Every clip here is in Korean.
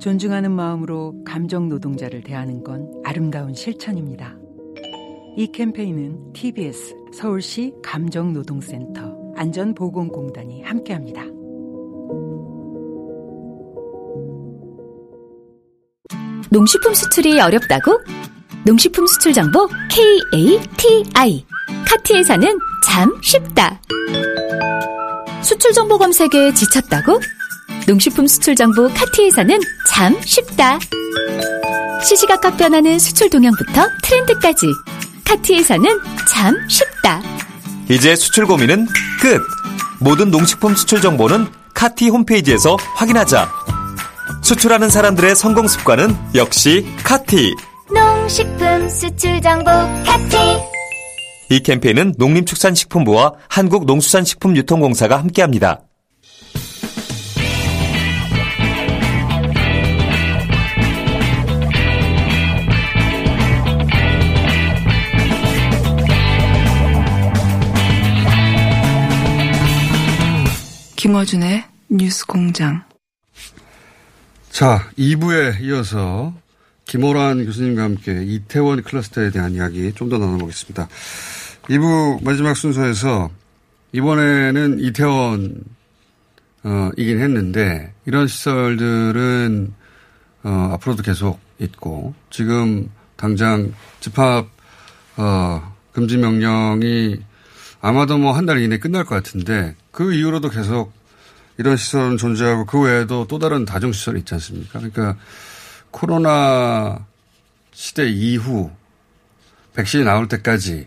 존중하는 마음으로 감정 노동자를 대하는 건 아름다운 실천입니다. 이 캠페인은 TBS 서울시 감정노동센터 안전보건공단이 함께합니다. 농식품 수출이 어렵다고? 농식품 수출 정보 KATI 카티에서는 참 쉽다. 수출 정보 검색에 지쳤다고? 농식품 수출 정보 카티에서는 참 쉽다. 시시각각 변하는 수출 동향부터 트렌드까지 카티에서는 참 쉽다. 이제 수출 고민은 끝. 모든 농식품 수출 정보는 카티 홈페이지에서 확인하자. 수출하는 사람들의 성공 습관은 역시 카티. 농식품 수출 정보 카티. 이 캠페인은 농림축산식품부와 한국농수산식품유통공사가 함께합니다. 김어준의 뉴스 공장. 자, 2부에 이어서 김호란 교수님과 함께 이태원 클러스터에 대한 이야기 좀 더 나눠보겠습니다. 2부 마지막 순서에서 이번에는 이태원, 어, 이긴 했는데 이런 시설들은 어, 앞으로도 계속 있고 지금 당장 집합, 어, 금지 명령이 아마도 뭐 한 달 이내에 끝날 것 같은데 그 이후로도 계속 이런 시설은 존재하고 그 외에도 또 다른 다중시설이 있지 않습니까? 그러니까 코로나 시대 이후 백신이 나올 때까지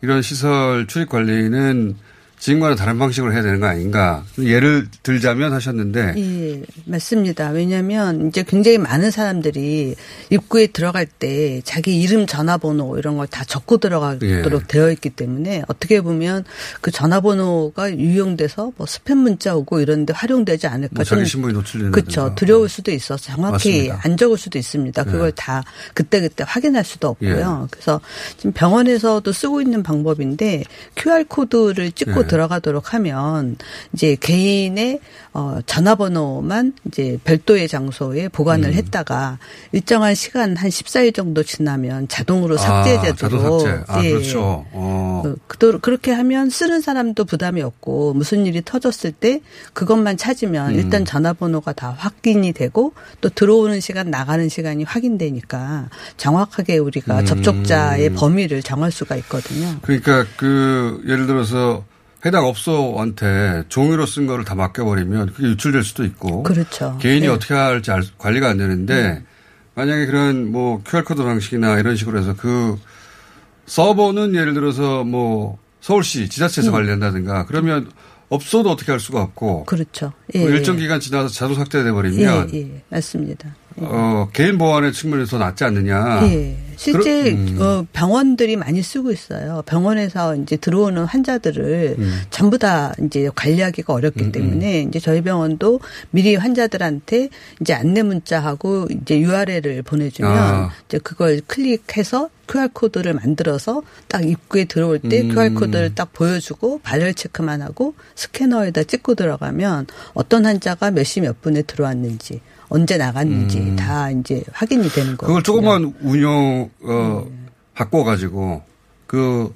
이런 시설 출입 관리는 지금과는 다른 방식으로 해야 되는 거 아닌가. 예를 들자면 하셨는데. 예, 맞습니다. 왜냐하면 이제 굉장히 많은 사람들이 입구에 들어갈 때 자기 이름 전화번호 이런 걸 다 적고 들어가도록 예. 되어 있기 때문에 어떻게 보면 그 전화번호가 유용돼서 뭐 스팸 문자 오고 이런데 활용되지 않을까. 뭐 자기 신분이 노출되는. 그렇죠. 두려울 수도 있어서 정확히 맞습니다. 안 적을 수도 있습니다. 그걸 예. 다 그때 그때 확인할 수도 없고요. 예. 그래서 지금 병원에서도 쓰고 있는 방법인데 QR 코드를 찍고 들어가도록 하면 이제 개인의 어 전화번호만 이제 별도의 장소에 보관을 음. 했다가 일정한 시간 한 14일 정도 지나면 자동으로 삭제되도록 아, 삭제. 아, 예. 그렇죠. 어. 그, 그렇게 하면 쓰는 사람도 부담이 없고 무슨 일이 터졌을 때 그것만 찾으면 음. 일단 전화번호가 다 확인이 되고 또 들어오는 시간 나가는 시간이 확인되니까 정확하게 우리가 음. 접촉자의 범위를 정할 수가 있거든요. 그러니까 그 예를 들어서 해당 업소한테 종이로 쓴 거를 다 맡겨버리면 그게 유출될 수도 있고. 그렇죠. 개인이 네. 어떻게 할지 관리가 안 되는데 네. 만약에 그런 뭐 QR코드 방식이나 이런 식으로 해서 그 서버는 예를 들어서 뭐 서울시 지자체에서 음. 관리한다든가 그러면 업소도 어떻게 할 수가 없고. 그렇죠. 예, 뭐 일정 기간 지나서 자동 삭제돼 버리면. 예, 예, 맞습니다. 어, 개인 보안의 측면에서 낫지 않느냐. 예. 실제 음. 어, 병원들이 많이 쓰고 있어요. 병원에서 이제 들어오는 환자들을 음. 전부 다 이제 관리하기가 어렵기 음, 음. 때문에 이제 저희 병원도 미리 환자들한테 이제 안내 문자하고 이제 URL을 보내주면 아. 이제 그걸 클릭해서 QR 코드를 만들어서 딱 입구에 들어올 때 음. QR 코드를 딱 보여주고 발열 체크만 하고 스캐너에다 찍고 들어가면 어떤 환자가 몇 시 몇 분에 들어왔는지 언제 나갔는지 음. 다 이제 확인이 되는 거예요. 그걸 조금만 운영 어 네. 바꿔가지고 그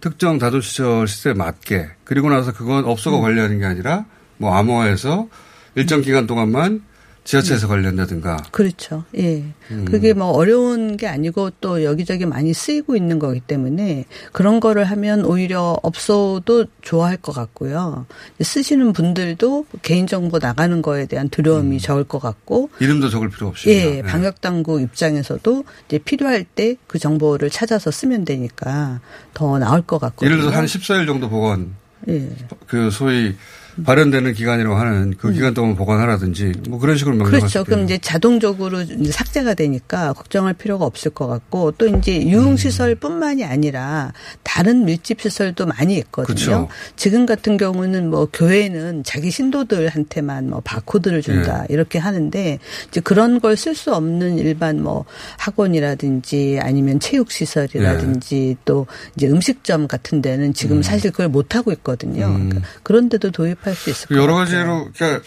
특정 다도시설 시세에 맞게 그리고 나서 그건 업소가 음. 관리하는 게 아니라 뭐 암호화해서 일정 기간 동안만 지하철에서 네. 관련다든가. 그렇죠. 예. 음. 그게 뭐 어려운 게 아니고 또 여기저기 많이 쓰이고 있는 거기 때문에 그런 거를 하면 오히려 업소도 좋아할 것 같고요. 쓰시는 분들도 개인정보 나가는 거에 대한 두려움이 음. 적을 것 같고. 이름도 적을 필요 없이. 예. 네. 방역당국 입장에서도 이제 필요할 때 그 정보를 찾아서 쓰면 되니까 더 나을 것 같고. 예를 들어서 한 14일 정도 보관. 예. 그 소위 발현되는 기간이라고 하는 그 기간 동안 보관하라든지 뭐 그런 식으로 명령할 음. 그렇죠. 수 그럼. 이제 자동적으로 이제 삭제가 되니까 걱정할 필요가 없을 것 같고 또 이제 유흥 시설뿐만이 아니라 다른 밀집 시설도 많이 있거든요. 그렇죠. 지금 같은 경우는 뭐 교회는 자기 신도들한테만 뭐 바코드를 준다 예. 이렇게 하는데 이제 그런 걸 쓸 수 없는 일반 뭐 학원이라든지 아니면 체육 시설이라든지 또 이제 음식점 같은 데는 지금 사실 그걸 못 하고 있거든요. 음. 그러니까 그런 데도 도입 할 수 있을 것 여러. 가지로 그러니까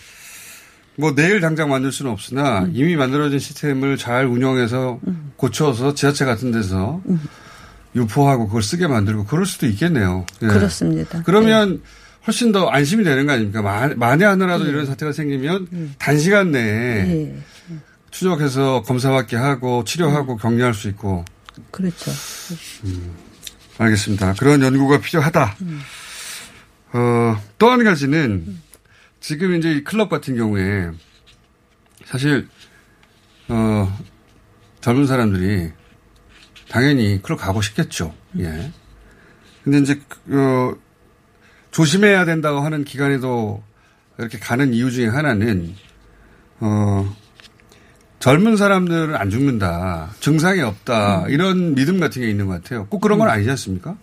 뭐 내일 당장 만들 수는 없으나 음. 이미 만들어진 시스템을 잘 운영해서 고쳐서 지하철 같은 데서 유포하고 그걸 쓰게 만들고 그럴 수도 있겠네요. 예. 음. 그렇습니다. 그러면 훨씬 더 안심이 되는 거 아닙니까? 만- 만에 하나라도 이런 사태가 생기면 단시간 내에 예. 추적해서 검사받게 하고 치료하고 격리할 수 있고 그렇죠. 알겠습니다. 그런 연구가 필요하다. 어, 또 한 가지는 지금 이제 이 클럽 같은 경우에 사실 어, 젊은 사람들이 당연히 클럽 가고 싶겠죠. 예. 근데 이제 어, 조심해야 된다고 하는 기간에도 이렇게 가는 이유 중에 하나는 어, 젊은 사람들은 안 죽는다. 증상이 없다. 이런 믿음 같은 게 있는 것 같아요. 꼭 그런 건 아니지 않습니까?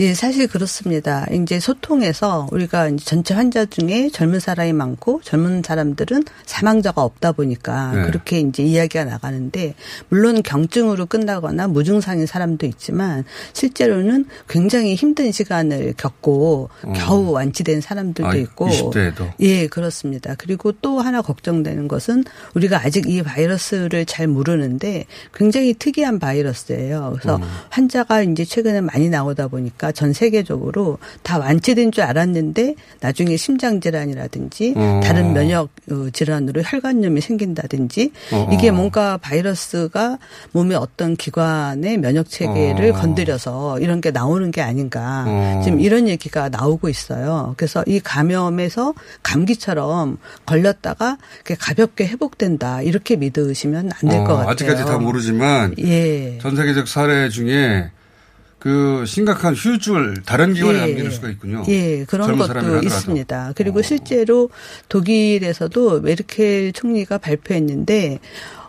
예, 사실 그렇습니다. 이제 소통에서 우리가 이제 전체 환자 중에 젊은 사람이 많고 젊은 사람들은 사망자가 없다 보니까 네. 그렇게 이제 이야기가 나가는데 물론 경증으로 끝나거나 무증상인 사람도 있지만 실제로는 굉장히 힘든 시간을 겪고 어. 겨우 완치된 사람들도 아, 있고 20대에도. 예, 그렇습니다. 그리고 또 하나 걱정되는 것은 우리가 아직 이 바이러스 를 잘 모르는데 굉장히 특이한 바이러스예요. 그래서 어. 환자가 이제 최근에 많이 나오다 보니까 전 세계적으로 다 완치된 줄 알았는데 나중에 심장 질환이라든지 어. 다른 면역 어, 질환으로 혈관염이 생긴다든지 어. 이게 뭔가 바이러스가 몸의 어떤 기관의 면역 체계를 어. 건드려서 이런 게 나오는 게 아닌가 어. 지금 이런 얘기가 나오고 있어요. 그래서 이 감염에서 감기처럼 걸렸다가 가볍게 회복된다 이렇게 믿으 시면 안 될것 어, 같아요. 아직까지 다 모르지만 예. 전 세계적 사례 중에 그 심각한 휴유증을 다른 기관에 남길 수가 있군요. 예, 그런 것도 하더라도. 있습니다. 그리고 어. 실제로 독일에서도 메르켈 총리가 발표했는데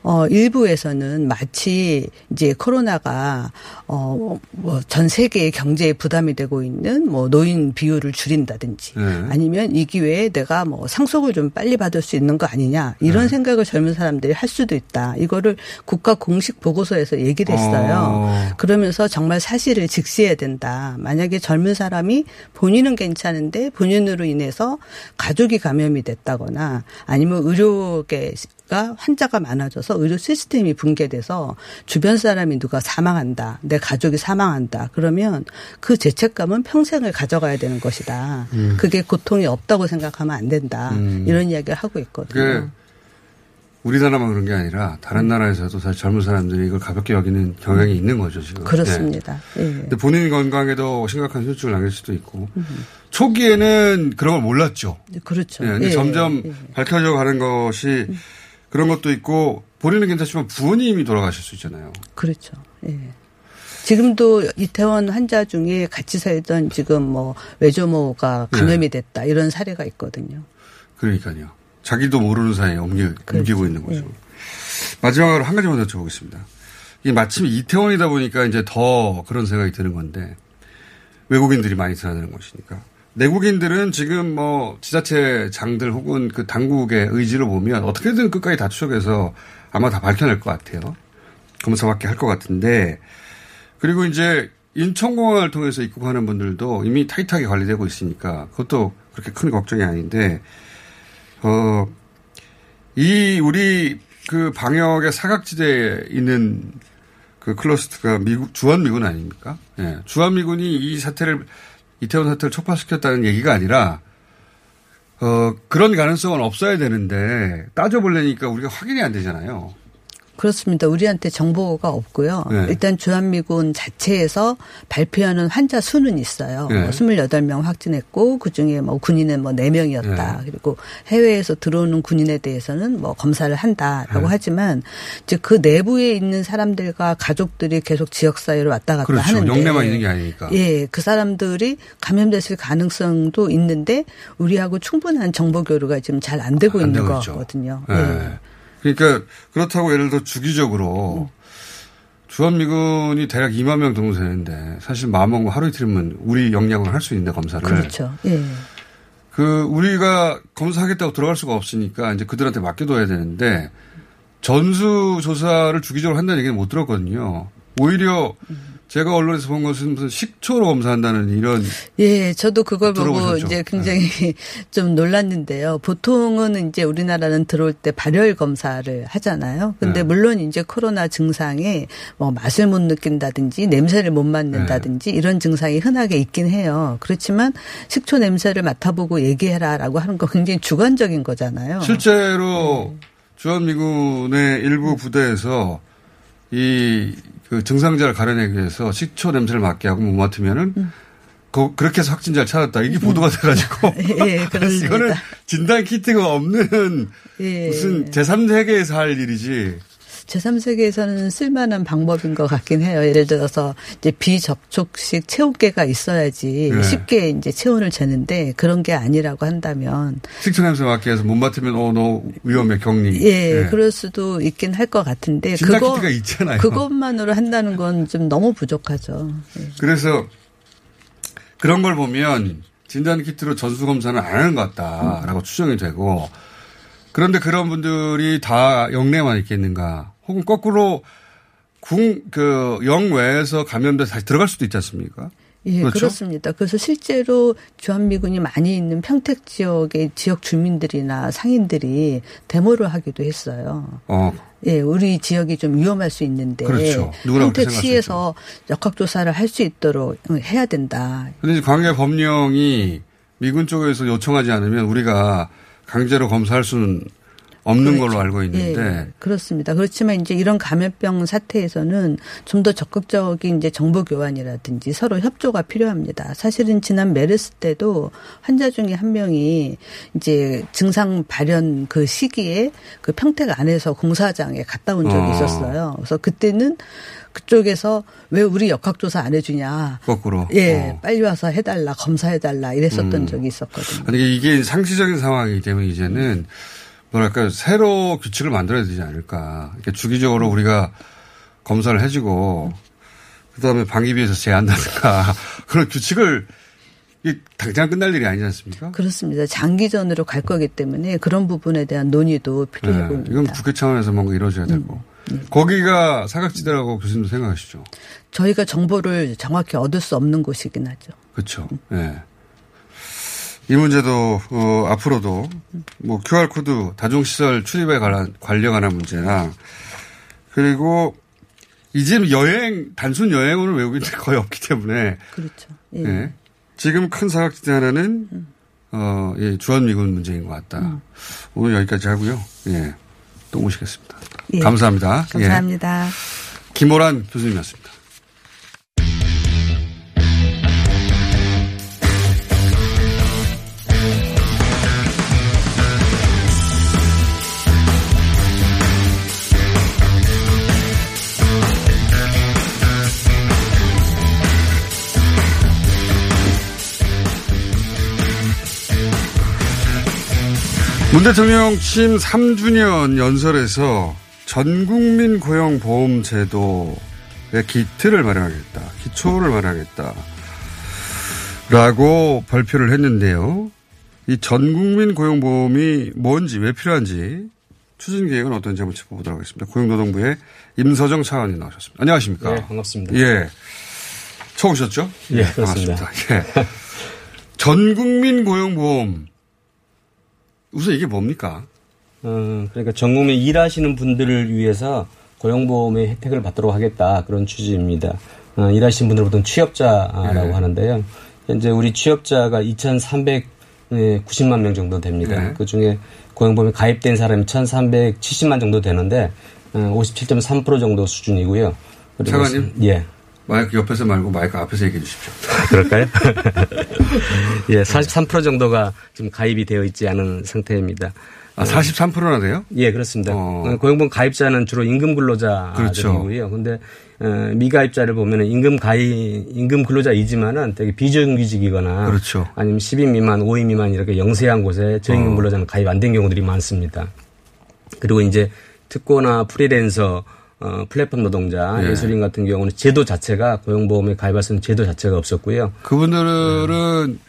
어, 일부에서는 마치 이제 코로나가 어, 뭐 전 세계의 경제에 부담이 되고 있는 뭐 노인 비율을 줄인다든지 네. 아니면 이 기회에 내가 뭐 상속을 좀 빨리 받을 수 있는 거 아니냐 이런 네. 생각을 젊은 사람들이 할 수도 있다. 이거를 국가 공식 보고서에서 얘기를 했어요. 어. 그러면서 정말 사실을 직시해야 된다. 만약에 젊은 사람이 본인은 괜찮은데 본인으로 인해서 가족이 감염이 됐다거나 아니면 의료계 가 환자가 많아져서 의료 시스템이 붕괴돼서 주변 사람이 누가 사망한다. 내 가족이 사망한다. 그러면 그 죄책감은 평생을 가져가야 되는 것이다. 그게 고통이 없다고 생각하면 안 된다. 음. 이런 이야기를 하고 있거든요. 그게 우리나라만 그런 게 아니라 다른 나라에서도 사실 젊은 사람들이 이걸 가볍게 여기는 경향이 있는 거죠, 지금. 네. 그렇습니다. 예. 근데 본인 건강에도 심각한 후유증을 남길 수도 있고 초기에는 그런 걸 몰랐죠. 그렇죠. 예, 근데 예, 점점 예. 밝혀져 가는 것이 그런 것도 있고 본인은 괜찮지만 부모님이 돌아가실 수 있잖아요. 그렇죠. 예. 지금도 이태원 환자 중에 같이 살던 지금 뭐 외조모가 네. 감염이 됐다 이런 사례가 있거든요. 그러니까요. 자기도 모르는 사이에 옮기, 옮기고 있는 거죠. 마지막으로 한 가지만 더 여쭤보겠습니다. 이게 마침 이태원이다 보니까 이제 더 그런 생각이 드는 건데 외국인들이 많이 드나드는 곳이니까. 내국인들은 지금 뭐 지자체 장들 혹은 그 당국의 의지를 보면 어떻게든 끝까지 다 추적해서 아마 다 밝혀낼 것 같아요. 검사받게 할것 같은데 그리고 이제 인천공항을 통해서 입국하는 분들도 이미 타이트하게 관리되고 있으니까 그것도 그렇게 큰 걱정이 아닌데 어, 이 우리 그 방역의 사각지대에 있는 그 클러스트가 미국 주한미군 아닙니까? 예. 주한미군이 이 사태를 이태원 사태를 촉발시켰다는 얘기가 아니라 어, 그런 가능성은 없어야 되는데 따져보려니까 우리가 확인이 안 되잖아요. 그렇습니다. 우리한테 정보가 없고요. 네. 일단 주한미군 자체에서 발표하는 환자 수는 있어요. 네. 뭐 28명 확진했고 그중에 뭐 군인은 뭐 4명이었다. 그리고 해외에서 들어오는 군인에 대해서는 뭐 검사를 한다라고 네. 하지만 이제 그 내부에 있는 사람들과 가족들이 계속 지역 사회로 왔다 갔다 그렇죠. 하는데 영내만 있는 게 아니니까. 예, 그 사람들이 감염됐을 가능성도 있는데 우리하고 충분한 정보 교류가 지금 잘 안 되고 안 있는 되고. 거거든요. 예. 예. 그러니까 그렇다고 예를 들어 주기적으로 주한미군이 대략 2만 명 정도 되는데 사실 마음먹으면 하루 이틀이면 우리 역량으로 할수 있는데 검사를. 그렇죠. 예. 그 우리가 검사하겠다고 들어갈 수가 없으니까 이제 그들한테 맡겨둬야 되는데 전수 조사를 주기적으로 한다는 얘기는 못 들었거든요. 오히려 제가 언론에서 본 것은 무슨 식초로 검사한다는 이런 예, 저도 그걸 보고 들어보셨죠? 이제 굉장히 좀 놀랐는데요. 보통은 이제 우리나라는 들어올 때 발열 검사를 하잖아요. 근데 네. 물론 이제 코로나 증상에 뭐 맛을 못 느낀다든지 냄새를 못 맡는다든지 네. 이런 증상이 흔하게 있긴 해요. 그렇지만 식초 냄새를 맡아보고 얘기해라라고 하는 거 굉장히 주관적인 거잖아요. 실제로 주한미군의 일부 부대에서 이 그 증상자를 가려내기 위해서 식초 냄새를 맡게 하고 못 맡으면은 그, 그렇게 해서 확진자를 찾았다. 이게 보도가 돼가지고. 예, 그렇습니다. 이거는 진단 키트가 없는 예. 무슨 제3세계에서 할 일이지. 제3세계에서는 쓸만한 방법인 것 같긴 해요. 예를 들어서 이제 비접촉식 체온계가 있어야지 네. 쉽게 이제 체온을 재는데 그런 게 아니라고 한다면 식초 냄새 맡게 해서 못 맡으면 어, 너 위험해, 격리. 예, 네. 그럴 수도 있긴 할 것 같은데 그거 있잖아요. 그것만으로 한다는 건 좀 너무 부족하죠. 예. 그래서 그런 걸 보면 진단 키트로 전수 검사는 안 하는 것 같다라고 추정이 되고 그런데 그런 분들이 다 영내만 있겠는가? 혹은 거꾸로 궁 그 영외에서 감염돼서 다시 들어갈 수도 있지 않습니까? 예, 그렇죠? 그렇습니다 그래서 실제로 주한미군이 많이 있는 평택 지역의 지역 주민들이나 상인들이 데모를 하기도 했어요. 어, 예, 우리 지역이 좀 위험할 수 있는데 그렇죠. 평택시에서 역학조사를 할 수 있도록 해야 된다. 이제 관계 법령이 미군 쪽에서 요청하지 않으면 우리가 강제로 검사할 수는 없는 걸로 알고 있는데 예, 그렇습니다. 그렇지만 이제 이런 감염병 사태에서는 좀 더 적극적인 이제 정보 교환이라든지 서로 협조가 필요합니다. 사실은 지난 메르스 때도 환자 중에 한 명이 이제 증상 발현 그 시기에 그 평택 안에서 공사장에 갔다 온 적이 어. 있었어요. 그래서 그때는 그쪽에서 왜 우리 역학조사 안 해주냐. 거꾸로. 예, 어. 빨리 와서 해달라, 검사해달라 이랬었던 음. 적이 있었거든요. 아니 이게 상시적인 상황이기 때문에 이제는 뭐랄까 새로 규칙을 만들어야 되지 않을까. 이렇게 주기적으로 우리가 검사를 해주고 그다음에 방위비에서 제한다든가 그런 규칙을 당장 끝날 일이 아니지 않습니까? 그렇습니다. 장기전으로 갈 거기 때문에 그런 부분에 대한 논의도 필요해 네, 보입니다. 음, 이건 국회 차원에서 뭔가 이루어져야 되고 거기가 사각지대라고 교수님도 생각하시죠? 저희가 정보를 정확히 얻을 수 없는 곳이긴 하죠. 그렇죠. 예. 이 문제도 어, 앞으로도 뭐 QR 코드 다중시설 출입에 관한 관련한 문제나 그리고 이제는 여행 단순 여행으로 외국인 들 거의 없기 때문에 그렇죠. 예. 예. 지금 큰 사각지대 하나는 어, 예, 주한미군 문제인 것 같다. 음. 오늘 여기까지 하고요. 예. 또 모시겠습니다. 예. 감사합니다. 예. 감사합니다. 김호란 교수님이었습니다. 문 대통령 취임 3주년 연설에서 전국민 고용보험제도의 기틀을 마련하겠다. 기초를 마련하겠다. 라고 발표를 했는데요. 이 전국민 고용보험이 뭔지, 왜 필요한지 추진 계획은 어떤지 한번 짚어보도록 하겠습니다. 고용노동부의 임서정 차관님 나오셨습니다. 안녕하십니까? 네, 반갑습니다. 예. 처음 오셨죠? 예, 그렇습니다. 반갑습니다. 예. 전국민 고용보험. 우선 이게 뭡니까? 어, 그러니까 전 국민 일하시는 분들을 위해서 고용보험의 혜택을 받도록 하겠다 그런 취지입니다. 어, 일하시는 분들 보통 취업자라고 네. 하는데요. 현재 우리 취업자가 2,390만 명 정도 됩니다. 네. 그 중에 고용보험에 가입된 사람이 1,370만 정도 되는데 57.3% 정도 수준이고요. 그리고 차관님? 예. 마이크 옆에서 말고 마이크 앞에서 얘기해 주십시오. 그럴까요? 예, 43% 정도가 지금 가입이 되어 있지 않은 상태입니다. 아, 43%나 돼요? 예, 그렇습니다. 어. 고용보험 가입자는 주로 임금 근로자들이고요. 그렇죠. 근데 어, 미가입자를 보면은 임금 가입 임금 근로자이지만은 되게 비정규직이거나 그렇죠. 아니면 10인 미만, 5인 미만 이렇게 영세한 곳에 저임금 어. 근로자는 가입 안 된 경우들이 많습니다. 그리고 이제 특고나 프리랜서 어, 플랫폼 노동자, 예. 예. 술인 같은 경우는 제도 자체가 고용보험에 가입할 수 있는 제도 자체가 없었고요. 그분들은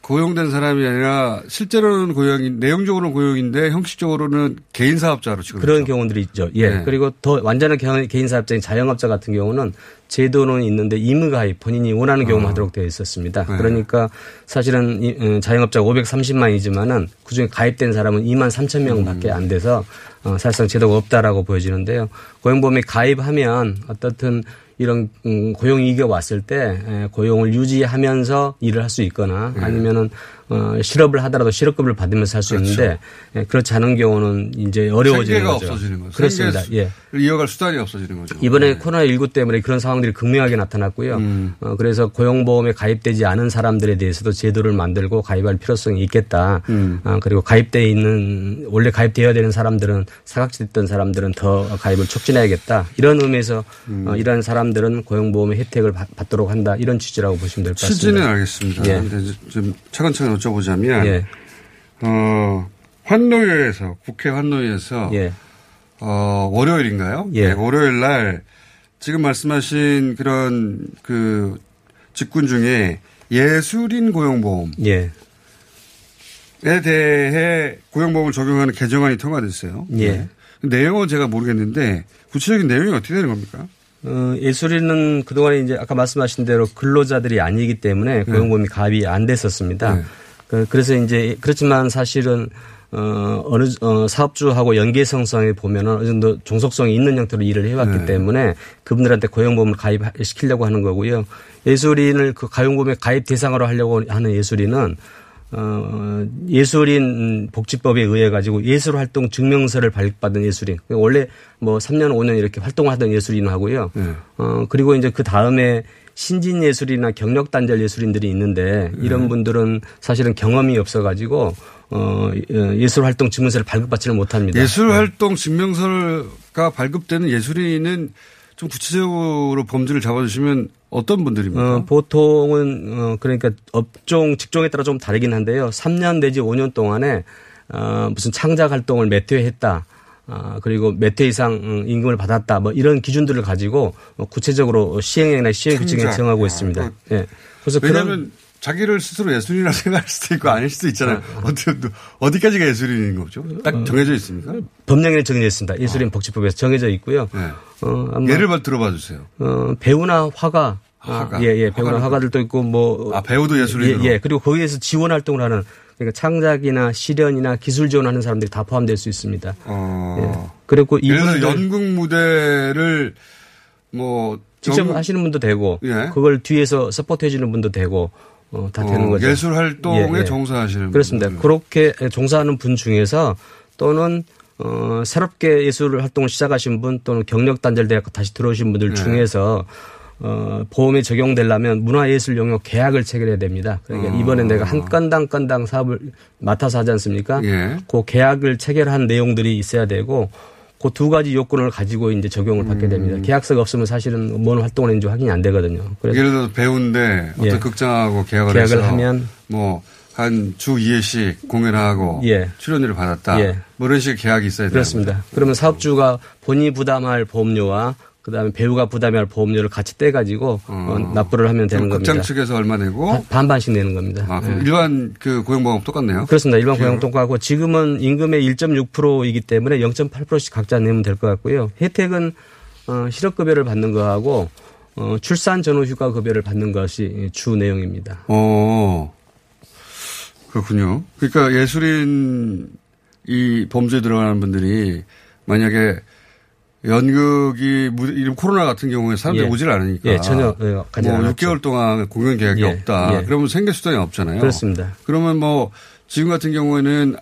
고용된 사람이 아니라 실제로는 고용인, 내용적으로는 고용인데 형식적으로는 개인 사업자로 지금. 그런 경우들이 있죠. 예. 네. 그리고 더 완전한 개- 개인 사업자인 자영업자 같은 경우는 제도는 있는데 임의 가입 본인이 원하는 경우만 하도록 되어 있었습니다. 아. 네. 그러니까 사실은 이, 어, 자영업자가 530만이지만은 그중에 가입된 사람은 2만 3천 명밖에 안 돼서 어, 사실상 제도가 없다라고 보여지는데요. 고용보험에 가입하면 어떻든 이런 음, 고용 이익이 왔을 때 에, 고용을 유지하면서 일을 할 수 있거나 네. 아니면은 어, 실업을 하더라도 실업급을 받으면서 할수 그렇죠. 있는데 에, 그렇지 않은 경우는 이제 어려워지는 거죠. 없어지는 거죠. 그렇습니다. 예. 이어갈 수단이 없어지는 거죠. 이번에 네. 코로나 19 때문에 그런 상황들이 극명하게 나타났고요. 음. 어, 그래서 고용보험에 가입되지 않은 사람들에 대해서도 제도를 만들고 가입할 필요성이 있겠다. 음. 어, 그리고 가입돼 있는 원래 가입되어야 되는 사람들은 사각지됐던 사람들은 더 가입을 촉진해야겠다. 이런 의미에서 음. 어, 이러한 사람 들은 고용보험의 혜택을 받, 받도록 한다. 이런 취지라고 보시면 될 것 같습니다. 취지는 알겠습니다. 예. 근데 좀 차근차근 여쭤보자면, 예. 어, 환노위에서, 국회 환노위에서, 예. 어, 월요일인가요? 예. 네, 월요일 날 지금 말씀하신 그런 그 직군 중에 예술인 고용보험에 예. 대해 고용보험을 적용하는 개정안이 통과됐어요. 예. 네. 내용은 제가 모르겠는데 구체적인 내용이 어떻게 되는 겁니까? 어, 예술인은 그동안에 이제 아까 말씀하신 대로 근로자들이 아니기 때문에 고용보험이 가입이 안 됐었습니다. 네. 그, 그래서 이제 그렇지만 사실은 어, 어느, 어, 사업주하고 연계성상에 보면은 어느 정도 종속성이 있는 형태로 일을 해왔기 네. 때문에 그분들한테 고용보험을 가입시키려고 하는 거고요. 예술인을 그 고용보험에 가입 대상으로 하려고 하는 예술인은 어, 예술인 복지법에 의해 가지고 예술 활동 증명서를 발급받은 예술인. 원래 뭐 3년, 5년 이렇게 활동을 하던 예술인하고요. 네. 어, 그리고 이제 그 다음에 신진 예술이나 경력 단절 예술인들이 있는데 이런 분들은 사실은 경험이 없어 가지고 어, 예술 활동 증명서를 발급받지를 못합니다. 예술 활동 증명서가 발급되는 예술인은 좀 구체적으로 범죄를 잡아주시면 어떤 분들입니까? 어, 보통은 어, 그러니까 업종 직종에 따라 좀 다르긴 한데요. 3년 내지 5년 동안에 어, 무슨 창작 활동을 몇 회 했다. 아, 그리고 몇 회 이상 음, 임금을 받았다. 뭐 이런 기준들을 가지고 어, 구체적으로 시행령이나 시행 규칙에 창작. 정하고 아, 있습니다. 그- 예. 그래서 왜냐하면 그런 자기를 스스로 예술인이라 생각할 수도 있고 아닐 수도 있잖아요. 어떻게, 어디 까지가 예술인인 거죠? 딱 정해져 있습니까? 법령에 정해져 있습니다. 예술인 복지법에서 정해져 있고요. 네. 어, 예를 봐 들어봐 주세요. 어, 배우나 화가, 화가. 아, 예, 예, 배우나 화가들도 있고 뭐 아, 배우도 예술인으로? 예, 예. 그리고 거기에서 지원 활동을 하는 그러니까 창작이나 실현이나 기술 지원하는 사람들이 다 포함될 수 있습니다. 어. 그리고 예를 들어 이분들 연극 무대를 뭐 직접 연극- 하시는 분도 되고 예. 그걸 뒤에서 support 해주는 분도 되고 어, 다 되는 어, 거죠. 예술 활동에 예, 예. 종사하시는 그렇습니다. 분들. 그렇게 종사하는 분 중에서 또는 어, 새롭게 예술 활동을 시작하신 분 또는 경력 단절돼 다시 들어오신 분들 네. 중에서 어, 보험에 적용되려면 문화예술 영역 계약을 체결해야 됩니다. 그러니까 어. 이번에 내가 한 건당 건당 사업을 맡아서 하지 않습니까? 예. 그 계약을 체결한 내용들이 있어야 되고 그 두 가지 요건을 가지고 이제 적용을 받게 됩니다. 음. 계약서가 없으면 사실은 뭔 활동을 했는지 확인이 안 되거든요. 그래서 예를 들어 배우인데 어떤 예. 극장하고 계약을, 계약을 하면 뭐 한 주 2회씩 공연하고 예. 출연료를 받았다. 예. 뭐 이런 식의 계약이 있어야 돼요. 그렇습니다. 그러면 사업주가 본인이 부담할 보험료와 그다음에 배우가 부담할 보험료를 같이 떼가지고 어, 납부를 하면 되는 겁니다. 극장 측에서 얼마 내고 반- 반반씩 내는 겁니다. 아, 그럼 예. 일반 그 고용보험 똑같네요. 그렇습니다. 일반? 고용 통과하고 지금은 임금의 1.6%이기 때문에 0.8%씩 각자 내면 될 것 같고요. 혜택은 어, 실업급여를 받는 거하고 어, 출산 전후 휴가 급여를 받는 것이 주 내용입니다. 어. 그렇군요. 그러니까 예술인 이 범죄에 들어가는 분들이 만약에 연극이 무- 이런 코로나 같은 경우에 사람들이 예. 오질 않으니까. 예, 전혀, 예, 뭐 않았죠. 6개월 동안 공연 계약이 예, 없다. 예. 그러면 생계 수단이 없잖아요. 그렇습니다. 그러면 뭐 지금 같은 경우에는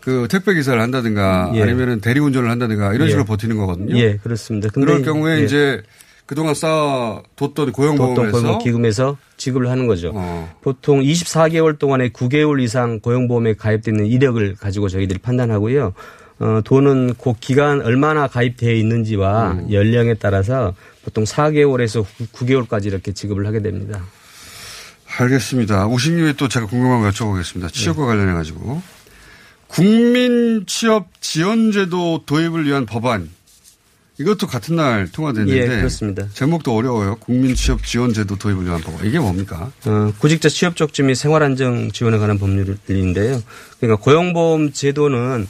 그 택배 기사를 한다든가 예. 아니면은 대리운전을 한다든가 이런 예. 식으로 버티는 거거든요. 예, 그렇습니다. 그럴 경우에 예. 이제 그동안 쌓아뒀던 고용보험에서 고용보험 기금에서 지급을 하는 거죠. 어. 보통 24개월 동안에 9개월 이상 고용보험에 가입되는 이력을 가지고 저희들이 판단하고요. 어, 돈은 그 기간 얼마나 가입되어 있는지와 음. 연령에 따라서 보통 4개월에서 9개월까지 이렇게 지급을 하게 됩니다. 알겠습니다. 우식님이 또 제가 궁금한 거 여쭤보겠습니다. 취업과 관련해 가지고 국민 취업 지원제도 도입을 위한 법안 이것도 같은 날 통과됐는데 예, 그렇습니다. 제목도 어려워요. 국민 취업 지원제도 도입을 위한 법안 이게 뭡니까? 어, 구직자 취업 적지 및 생활안정 지원에 관한 법률인데요. 그러니까 고용보험 제도는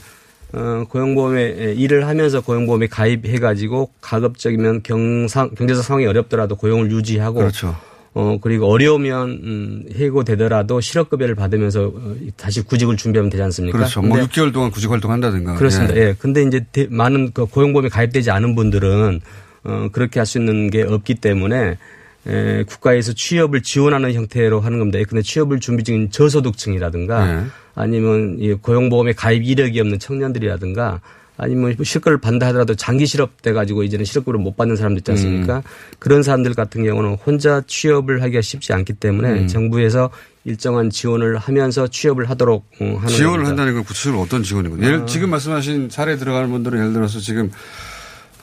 어, 고용보험에 일을 하면서 고용보험에 가입해 가지고 가급적이면 경상 경제적 상황이 어렵더라도 고용을 유지하고 그렇죠. 어 그리고 어려우면 음, 해고되더라도 실업급여를 받으면서 어, 다시 구직을 준비하면 되지 않습니까? 그렇죠. 뭐 근데 6개월 동안 구직 활동한다든가. 그렇습니다. 예. 예. 근데 이제 대- 많은 그 고용보험에 가입되지 않은 분들은 어, 그렇게 할 수 있는 게 없기 때문에 에, 국가에서 취업을 지원하는 형태로 하는 겁니다. 근데 취업을 준비 중인 저소득층이라든가 네. 아니면 이 고용보험에 가입 이력이 없는 청년들이라든가 아니면 실업을 받는다 하더라도 장기 실업돼 가지고 이제는 실업급여를 못 받는 사람들 있지 않습니까? 음. 그런 사람들 같은 경우는 혼자 취업을 하기가 쉽지 않기 때문에 음. 정부에서 일정한 지원을 하면서 취업을 하도록 어, 하는 지원을 겁니다. 한다는 건 구체적으로 어떤 지원이거든요. 예를 지금 말씀하신 사례 들어가는 분들은 예를 들어서 지금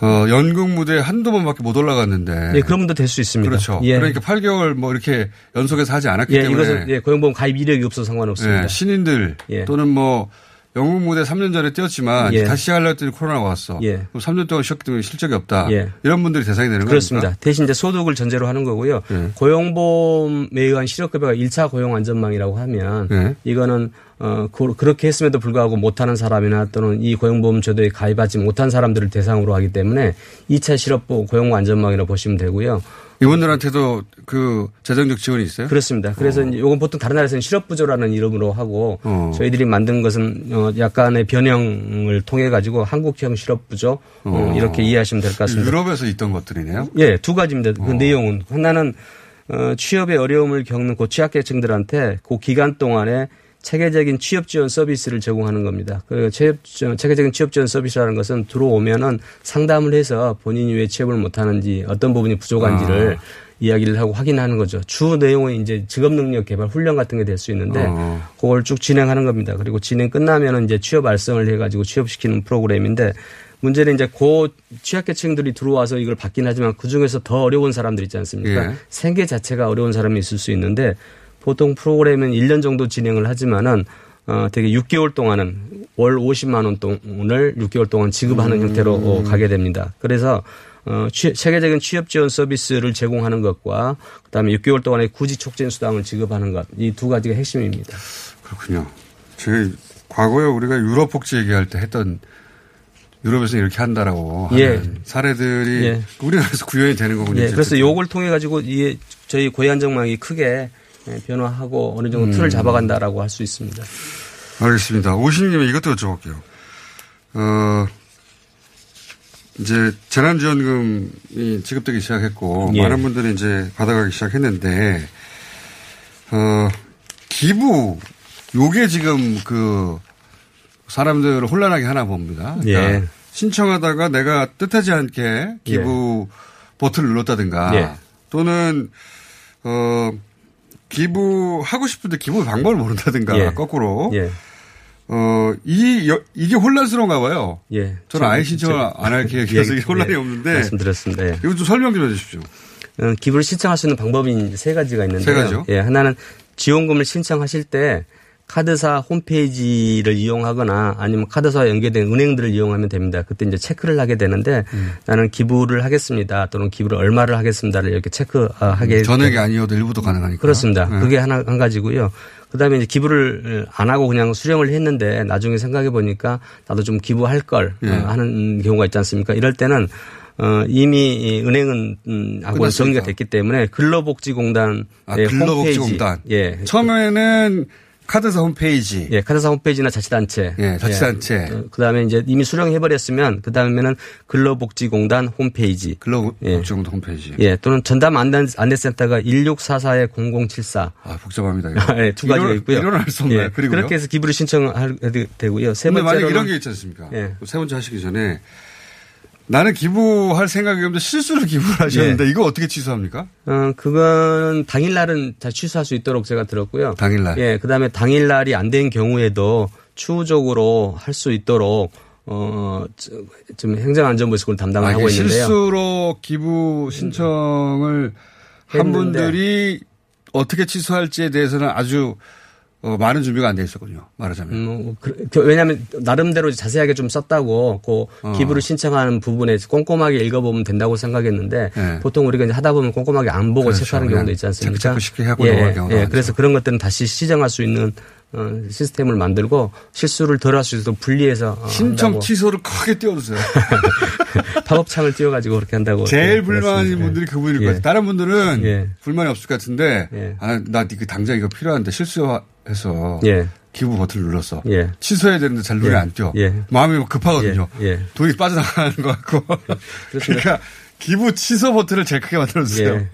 어, 연극 무대에 한두 번밖에 못 올라갔는데. 예, 그런 분도 될 수 있습니다. 그렇죠. 예. 그러니까 8개월 뭐 이렇게 연속해서 하지 않았기 예, 때문에. 이것은 예, 고용보험 가입 이력이 없어서 상관없습니다. 예, 신인들 예. 또는 뭐 영국 무대 3년 전에 뛰었지만 예. 다시 시작하려 했더니 코로나가 왔어. 예. 그럼 3년 동안 쉬었기 때문에 실적이 없다. 예. 이런 분들이 대상이 되는 그렇습니다. 겁니까? 대신 이제 소득을 전제로 하는 거고요. 예. 고용보험에 의한 실업급여가 1차 고용 안전망이라고 하면 예. 이거는 어 그- 그렇게 했음에도 불구하고 못하는 사람이나 또는 이 고용보험 제도에 가입하지 못한 사람들을 대상으로 하기 때문에 2차 실업보 고용 안전망이라고 보시면 되고요. 이분들한테도 그 재정적 지원이 있어요? 그렇습니다. 그래서 이제 이건 보통 다른 나라에서는 실업부조라는 이름으로 하고 어. 저희들이 만든 것은 어 약간의 변형을 통해 가지고 한국형 실업부조 어, 어. 이렇게 이해하시면 될 것 같습니다. 유럽에서 있던 것들이네요. 예, 두 가지입니다. 그 내용은 하나는 어, 취업의 어려움을 겪는 그 취약계층들한테 그 기간 동안에 체계적인 취업 지원 서비스를 제공하는 겁니다. 그리고 취업, 지- 체계적인 취업 지원 서비스라는 것은 들어오면은 상담을 해서 본인이 왜 취업을 못 하는지 어떤 부분이 부족한지를 아. 이야기를 하고 확인하는 거죠. 주 내용은 이제 직업 능력 개발 훈련 같은 게 될 수 있는데 어. 그걸 쭉 진행하는 겁니다. 그리고 진행 끝나면은 이제 취업 알성을 해 가지고 취업시키는 프로그램인데 문제는 이제 고 취약계층들이 들어와서 이걸 받긴 하지만 그 중에서 더 어려운 사람들 있지 않습니까? 예. 생계 자체가 어려운 사람이 있을 수 있는데 보통 프로그램은 1년 정도 진행을 하지만은 어, 되게 6개월 동안은 월 50만 원 돈을 6개월 동안 지급하는 형태로 어, 가게 됩니다. 그래서 어, 취, 체계적인 취업 지원 서비스를 제공하는 것과 그다음에 6개월 동안의 구직 촉진 수당을 지급하는 것 이 두 가지가 핵심입니다. 그렇군요. 제가 과거에 우리가 유럽 복지 얘기할 때 했던 유럽에서 이렇게 한다라고 하는 예. 사례들이 예. 우리나라에서 구현이 되는 거군요. 예. 그래서 요걸 통해 가지고 이 저희 고위 안정망이 크게 예, 변화하고 어느 정도 틀을 잡아간다라고 할 수 있습니다. 알겠습니다. 오신님이 이것도 여쭤볼게요. 어, 이제 재난지원금이 지급되기 시작했고 예. 많은 분들이 이제 받아가기 시작했는데 어, 기부 요게 지금 그 사람들을 혼란하게 하나 봅니다. 그러니까 예. 신청하다가 내가 뜻하지 않게 기부 버튼을 눌렀다든가 예. 또는 어 기부하고 싶은데 기부 방법을 모른다든가 예. 거꾸로 예. 어, 이, 여- 이게 혼란스러운가 봐요. 예. 저는 아예 신청을 안 할 계획이어서 이게 혼란이 예, 없는데. 말씀드렸습니다. 예. 이거 좀 설명 좀 해 주십시오. 어, 기부를 신청할 수 있는 방법이 세 가지가 있는데요. 세 가지요? 예, 하나는 지원금을 신청하실 때 카드사 홈페이지를 이용하거나 아니면 카드사와 연계된 은행들을 이용하면 됩니다. 그때 이제 체크를 하게 되는데 음. 나는 기부를 하겠습니다. 또는 기부를 얼마를 하겠습니다를 이렇게 체크하게 전액이 아니어도 일부도 가능하니까. 그렇습니다. 네. 그게 하나 한 가지고요. 그다음에 이제 기부를 안 하고 그냥 수령을 했는데 나중에 생각해 보니까 나도 좀 기부할 걸 예. 어, 하는 경우가 있지 않습니까? 이럴 때는 어 이미 이 은행은 음, 하고. 정리가 됐기 때문에 근로복지공단의 아, 근로복지공단. 홈페이지 예. 처음에는 카드사 홈페이지. 예, 카드사 홈페이지나 자치단체. 예, 자치단체. 예. 그다음에 이제 이미 수령해 버렸으면 그다음에는 근로복지공단 홈페이지. 근로복지공단 홈페이지. 예, 또는 전담 안내, 안내센터가 1644-0074. 아, 복잡합니다. 예, 두 가지가 이런- 있고요. 이런 할수 없나요? 예, 그리고요? 그렇게 해서 기부를 신청할 되고요. 세 근데 만약 이런 게 있지 않습니까? 예. 세 번째 하시기 전에 나는 기부할 생각이 없는데 실수로 기부를 하셨는데 예. 이거 어떻게 취소합니까? 어, 그건 당일날은 다 취소할 수 있도록 제가 들었고요. 당일날. 예, 그 다음에 당일날이 안 된 경우에도 추후적으로 할 수 있도록 어, 저- 지금 행정안전부에서 그걸 담당을 아, 하고 있는데요. 실수로 기부 신청을 한 했는데. 분들이 어떻게 취소할지에 대해서는 아주 어, 많은 준비가 안 돼 있었군요. 말하자면. 음, 그, 그, 왜냐하면 나름대로 자세하게 좀 썼다고 그 어. 기부를 신청하는 부분에 꼼꼼하게 읽어보면 된다고 생각했는데 네. 보통 우리가 이제 하다 보면 꼼꼼하게 안 보고 그렇죠. 체크하는 경우도 있지 않습니까? 체크체크 쉽게 하고 예, 넘어갈 경우가 예, 많죠. 그래서 그런 것들은 다시 시정할 수 있는 어, 시스템을 만들고 실수를 덜 할 수 있도록 분리해서 어, 신청 한다고. 취소를 크게 띄워주세요. 팝업창을 띄워가지고 그렇게 한다고. 제일 예, 불만인 그렇습니다. 분들이 그분일 예. 것 같아요. 다른 분들은 예. 불만이 없을 것 같은데 예. 아, 나그 당장 이거 필요한데 실수 해서 예. 기부 버튼을 눌렀어. 예. 취소해야 되는데 잘 눈에 예. 안 띄어. 예. 마음이 막 급하거든요. 예. 예. 돈이 빠져나가는 것 같고. 그러니까 기부 취소 버튼을 제일 크게 만들어주세요. 예.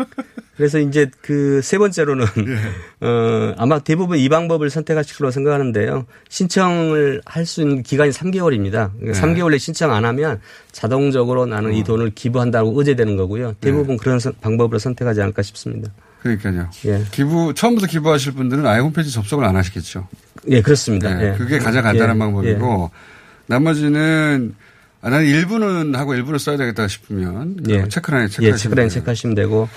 그래서 이제 그 세 번째로는 예. 어 아마 대부분 이 방법을 선택하실 거라고 생각하는데요. 신청을 할 수 있는 기간이 3개월입니다. 그러니까 네. 3개월 내 신청 안 하면 자동적으로 나는 어. 이 돈을 기부한다고 의제되는 거고요. 네. 대부분 그런 선- 방법으로 선택하지 않을까 싶습니다. 그러니까요. 예. 기부 처음부터 기부하실 분들은 아예 홈페이지 접속을 안 하시겠죠. 예, 그렇습니다. 예, 예. 그게 가장 간단한 예, 방법이고 나머지는 아, 나는 일부는 하고 일부는 써야 되겠다 싶으면 예. 체크라인 예, 체크하시면 체크라인. 체크하시면 되고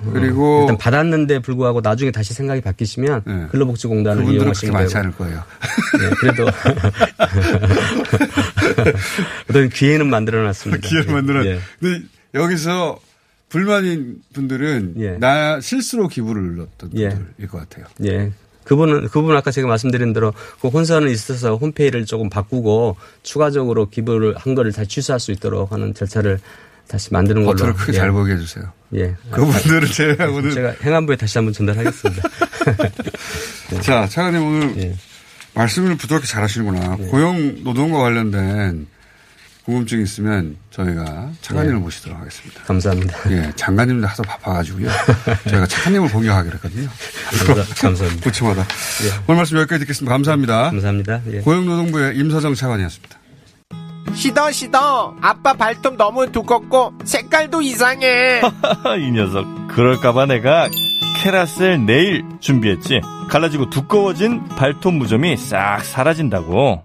어, 그리고 일단 받았는데 불구하고 나중에 다시 생각이 바뀌시면 예. 근로복지공단을 이용하시면 많지 되고 않을 거예요. 예, 그래도 어떤 기회는 만들어놨습니다. 기회를 만들어. 예. 근데 여기서 불만인 분들은 예. 나 실수로 기부를 눌렀던 예. 분들일 것 같아요. 예. 그분은, 그분 아까 제가 말씀드린 대로 그 혼선은 있어서 홈페이지를 조금 바꾸고 추가적으로 기부를 한 거를 다시 취소할 수 있도록 하는 절차를 다시 만드는 걸로. 버튼을 크게 예. 잘 보게 해주세요. 예. 그분들을 제외하고는 제가 행안부에 다시 한번 전달하겠습니다. 자 차관님 오늘 예. 말씀을 부드럽게 잘 하시는구나. 고용 노동과 관련된 궁금증이 있으면 저희가 차관님을 예. 모시도록 하겠습니다. 감사합니다. 예, 장관님도 하도 바빠가지고요. 저희가 차관님을 공격하기로 했거든요. 감사- 감사합니다. 부침하다. 예. 오늘 말씀 여기까지 듣겠습니다. 감사합니다. 감사합니다. 예. 고용노동부의 임서정 차관이었습니다. 시더 시더 아빠 발톱 너무 두껍고 색깔도 이상해 이 녀석. 그럴까봐 내가 캐라셀 네일 준비했지. 갈라지고 두꺼워진 발톱 무좀이 싹 사라진다고.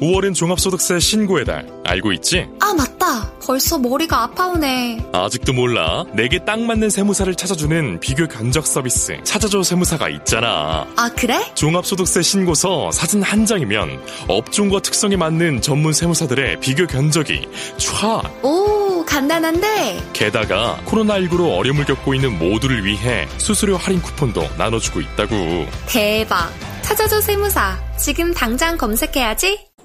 5월은 종합소득세 신고의 달. 알고 있지? 아, 맞다. 벌써 머리가 아파오네. 아직도 몰라. 내게 딱 맞는 세무사를 찾아주는 비교 견적 서비스. 찾아줘 세무사가 있잖아. 아, 그래? 종합소득세 신고서 사진 한 장이면 업종과 특성에 맞는 전문 세무사들의 비교 견적이 촤! 오, 간단한데. 게다가 코로나19로 어려움을 겪고 있는 모두를 위해 수수료 할인 쿠폰도 나눠주고 있다고. 대박. 찾아줘 세무사. 지금 당장 검색해야지.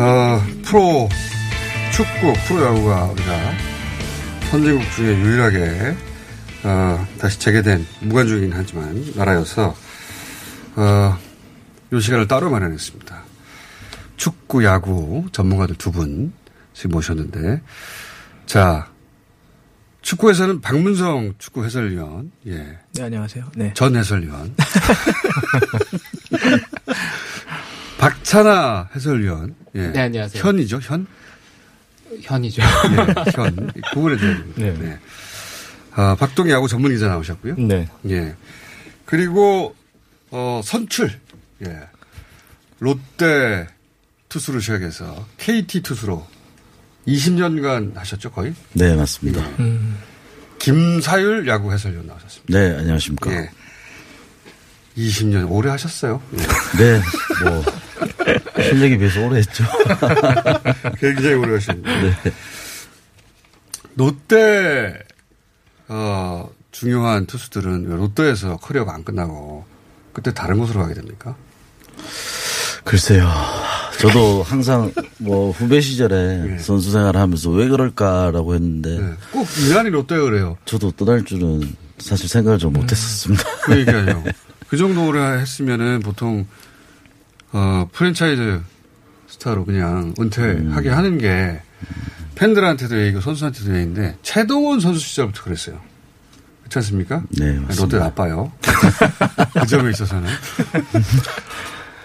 어, 프로 축구, 프로야구가 우리가 선진국 중에 유일하게 어, 다시 재개된 무관중이긴 하지만 나라여서 어, 이 시간을 따로 마련했습니다. 축구, 야구 전문가들 두 분 지금 모셨는데 자 축구에서는 박문성 축구 해설위원, 예. 네, 안녕하세요. 네. 전 해설위원. 박찬아 해설위원. 예. 네, 안녕하세요. 현이죠, 현? 현이죠. 예, 현. 구분해줘야 됩니다. 네. 네. 아, 박동희 야구 전문 기자 나오셨고요. 네. 예. 그리고, 어, 선출. 예. 롯데 투수로 시작해서 KT 투수로 20년간 하셨죠, 거의? 네, 맞습니다. 음. 김사율 야구 해설위원 나오셨습니다. 네, 안녕하십니까. 예. 20년 오래 하셨어요. 예. 네, 뭐 실력에 비해서 오래 했죠. 굉장히 오래 하셨는데. 네. 롯데 어, 중요한 투수들은 왜 롯데에서 커리어가 안 끝나고 그때 다른 곳으로 가게 됩니까? 글쎄요. 저도 항상 뭐 후배 시절에 선수 생활을 하면서 왜 그럴까라고 했는데 꼭 유난히 롯데가 그래요. 저도 떠날 줄은 사실 생각을 좀 못했었습니다. 그 얘기하죠. 그 정도 오래 했으면은 보통 어, 프랜차이즈 스타로 그냥 은퇴하게 음. 하는 게 팬들한테도 얘기고 선수한테도 얘기인데 최동원 선수 시절부터 그랬어요. 그렇지 않습니까? 네, 맞습니다. 롯데 나빠요. 그 점에 있어서는.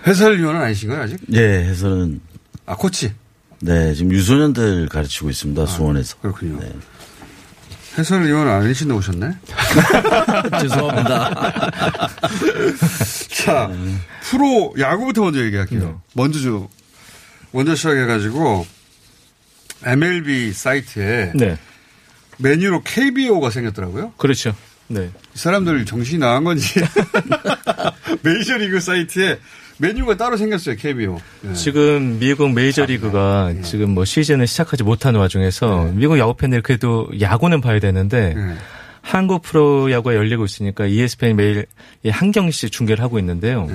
해설위원은 아니신가요, 아직? 예, 해설은 아, 코치. 네, 지금 유소년들 가르치고 있습니다. 수원에서. 그렇군요. 해설위원 아니신데 오셨네? 죄송합니다. 자, 프로 야구부터 먼저 얘기할게요. 네. 먼저 좀, 먼저 시작해가지고, MLB 사이트에 네. 메뉴로 KBO가 생겼더라고요. 그렇죠. 네. 이 사람들 정신이 나간 건지. 메이저리그 사이트에 메뉴가 따로 생겼어요, KBO. 네. 지금 미국 메이저리그가 지금 뭐 시즌을 시작하지 못하는 와중에서 미국 야구 팬들이 그래도 야구는 봐야 되는데 한국 프로야구가 열리고 있으니까 ESPN이 매일 이 한 경기씩 중계를 하고 있는데요.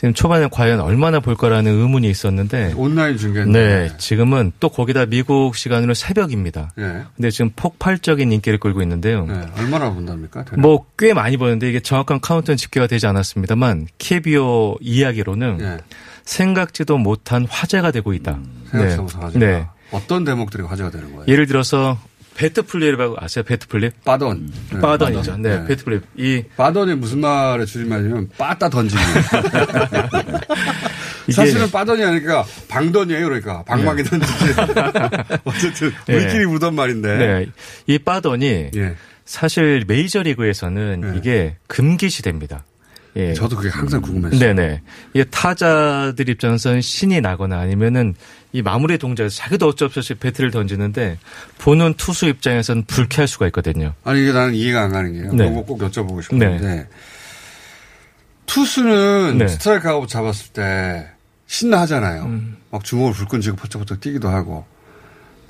지금 초반에 과연 얼마나 볼 거라는 의문이 있었는데 온라인 중계. 네, 지금은 또 거기다 미국 시간으로 새벽입니다. 네. 근데 지금 폭발적인 인기를 끌고 있는데요. 네. 얼마나 본답니까? 뭐 꽤 많이 보는데 이게 정확한 카운트는 집계가 되지 않았습니다만 KBO 이야기로는 생각지도 못한 화제가 되고 있다. 생각지도 못한 화제가. 네. 어떤 대목들이 화제가 되는 거예요? 예를 들어서 bat flip이라고 아세요? bat flip? 빠던. 네, 빠던이죠. 빠던. 네, 네. bat flip. 이 빠던이 무슨 말의 줄임말이냐면 빠따 던지기. 사실은 빠던이 아니니까 방던이에요. 그러니까 방망이 던지기. 어쨌든 네. 우리끼리 부르던 말인데. 네. 이 빠던이 예. 사실 메이저리그에서는 이게 금기시됩니다. 예. 저도 그게 항상 궁금했어요. 네네. 이게 타자들 입장에서는 신이 나거나 아니면은 이 마무리 동작에서 자기도 어쩔 수 없이 배트를 던지는데 보는 투수 입장에서는 불쾌할 수가 있거든요. 아니 이게 나는 이해가 안 가는 게요. 네. 이거 꼭 여쭤보고 싶은데 투수는 네. 스트라이크 아웃 잡았을 때 신나하잖아요. 음. 막 주먹을 불끈 쥐고 퍼쩍퍼쩍 뛰기도 하고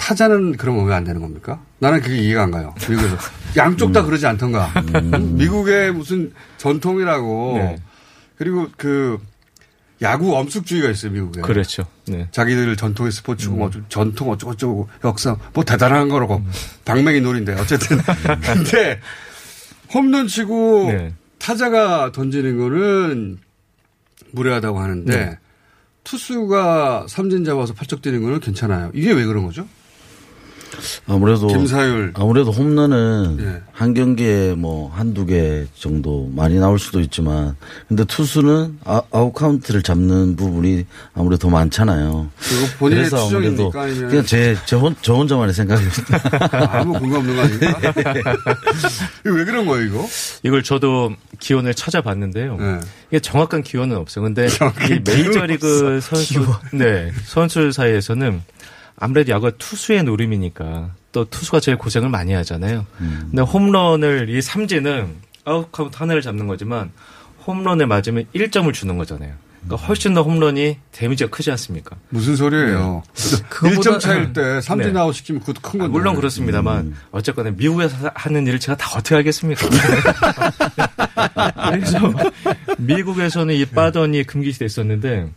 타자는 그런 거 왜 안 되는 겁니까? 나는 그게 이해가 안 가요. 미국에서 양쪽 다 그러지 않던가. 미국의 무슨 전통이라고 네. 그리고 그 야구 엄숙주의가 있어요 미국에. 그렇죠. 네. 자기들 전통의 스포츠고 뭐좀 전통 어쩌고저쩌고 역사 뭐 대단한 거라고 방맹이 놀인데 어쨌든 근데 홈런 치고 네. 타자가 던지는 거는 무례하다고 하는데 네. 투수가 삼진 잡아서 팔쩍 뛰는 거는 괜찮아요. 이게 왜 그런 거죠? 아무래도 김사율. 아무래도 홈런은 예. 한 경기에 뭐 한두 개 정도 많이 나올 수도 있지만 근데 투수는 아, 아웃 카운트를 잡는 부분이 아무래도 더 많잖아요. 그래서? 아무래도 아니면 그냥 제, 제, 혼, 저 혼자만의 생각입니다. 아무 근거 없는 거 아닙니까? 이거 왜 그런 거예요 이거? 이걸 저도 기원을 찾아봤는데요. 네. 이게 정확한 기원은 없어요. 근데 이 메이저리그 선수, 네, 선수 사이에서는 아무래도 야구가 투수의 놀음이니까 또 투수가 제일 고생을 많이 하잖아요. 근데 홈런을 이 삼진은 아웃카운트 하나를 잡는 거지만 홈런을 맞으면 1점을 주는 거잖아요. 그러니까 훨씬 더 홈런이 데미지가 크지 않습니까? 무슨 소리예요? 그거보다- 1점 차일 때 삼진 네. 아웃 시키면 그것도 큰 건데. 물론 그렇습니다만 어쨌거나 미국에서 하는 일을 제가 다 어떻게 알겠습니까? 그래서 미국에서는 이 빠던이 금기시돼 있었는데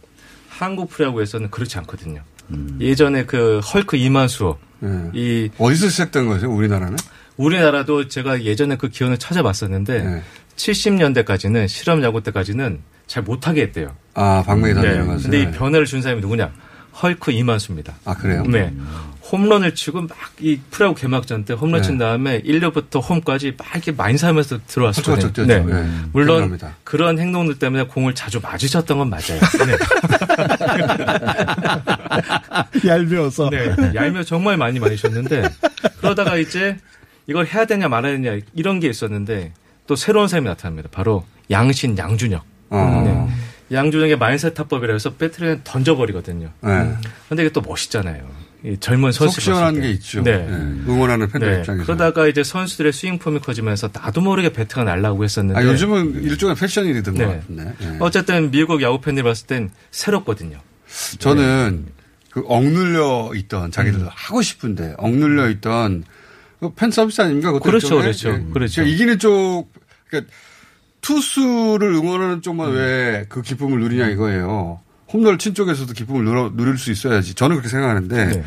한국 프로야구에서는 그렇지 않거든요. 예전에 그 헐크 이만수 이 어디서 시작된 거죠? 우리나라는? 우리나라도 제가 예전에 그 기원을 찾아봤었는데 70년대까지는 실험 야구 때까지는 잘 못하게 했대요. 아, 방망이 던지는 것을. 근데 이 변화를 준 사람이 누구냐? 헐크 이만수입니다. 아, 그래요? 네. 홈런을 치고 막 이 프로야구 개막전 때 홈런 네. 친 다음에 1루부터 홈까지 막 이렇게 많이 살면서 뛰었죠. 네. 네. 물론 기억납니다. 그런 행동들 때문에 공을 자주 맞으셨던 건 맞아요. 네. 얄미워서. 네. 얄미워 정말 많이 맞으셨는데 그러다가 이제 이걸 해야 되냐 말아야 되냐 이런 게 있었는데 또 새로운 사람이 나타납니다. 바로 양신 양준혁. 어. 네. 양준혁의 마인세타법이라 해서 배트를 던져버리거든요. 네. 근데 이게 또 멋있잖아요. 이 젊은 선수 속 시원한 게 있죠. 네. 응원하는 팬들 입장에서. 그러다가 이제 선수들의 스윙 폼이 커지면서 나도 모르게 배트가 날라오고 했었는데. 아, 요즘은 일종의 패션이 되던 네. 것 같은데. 네. 어쨌든 미국 야구 팬들이 봤을 땐 새롭거든요. 저는 그 억눌려 있던 자기들 음. 하고 싶은데 억눌려 있던 그팬 서비스 아닙니까? 그렇죠? 그렇죠, 예. 그렇죠. 그러니까 이기는 쪽, 그러니까 투수를 응원하는 쪽만 음. 왜그 기쁨을 누리냐 이거예요. 홈런을 친 쪽에서도 기쁨을 누릴 수 있어야지. 저는 그렇게 생각하는데. 네.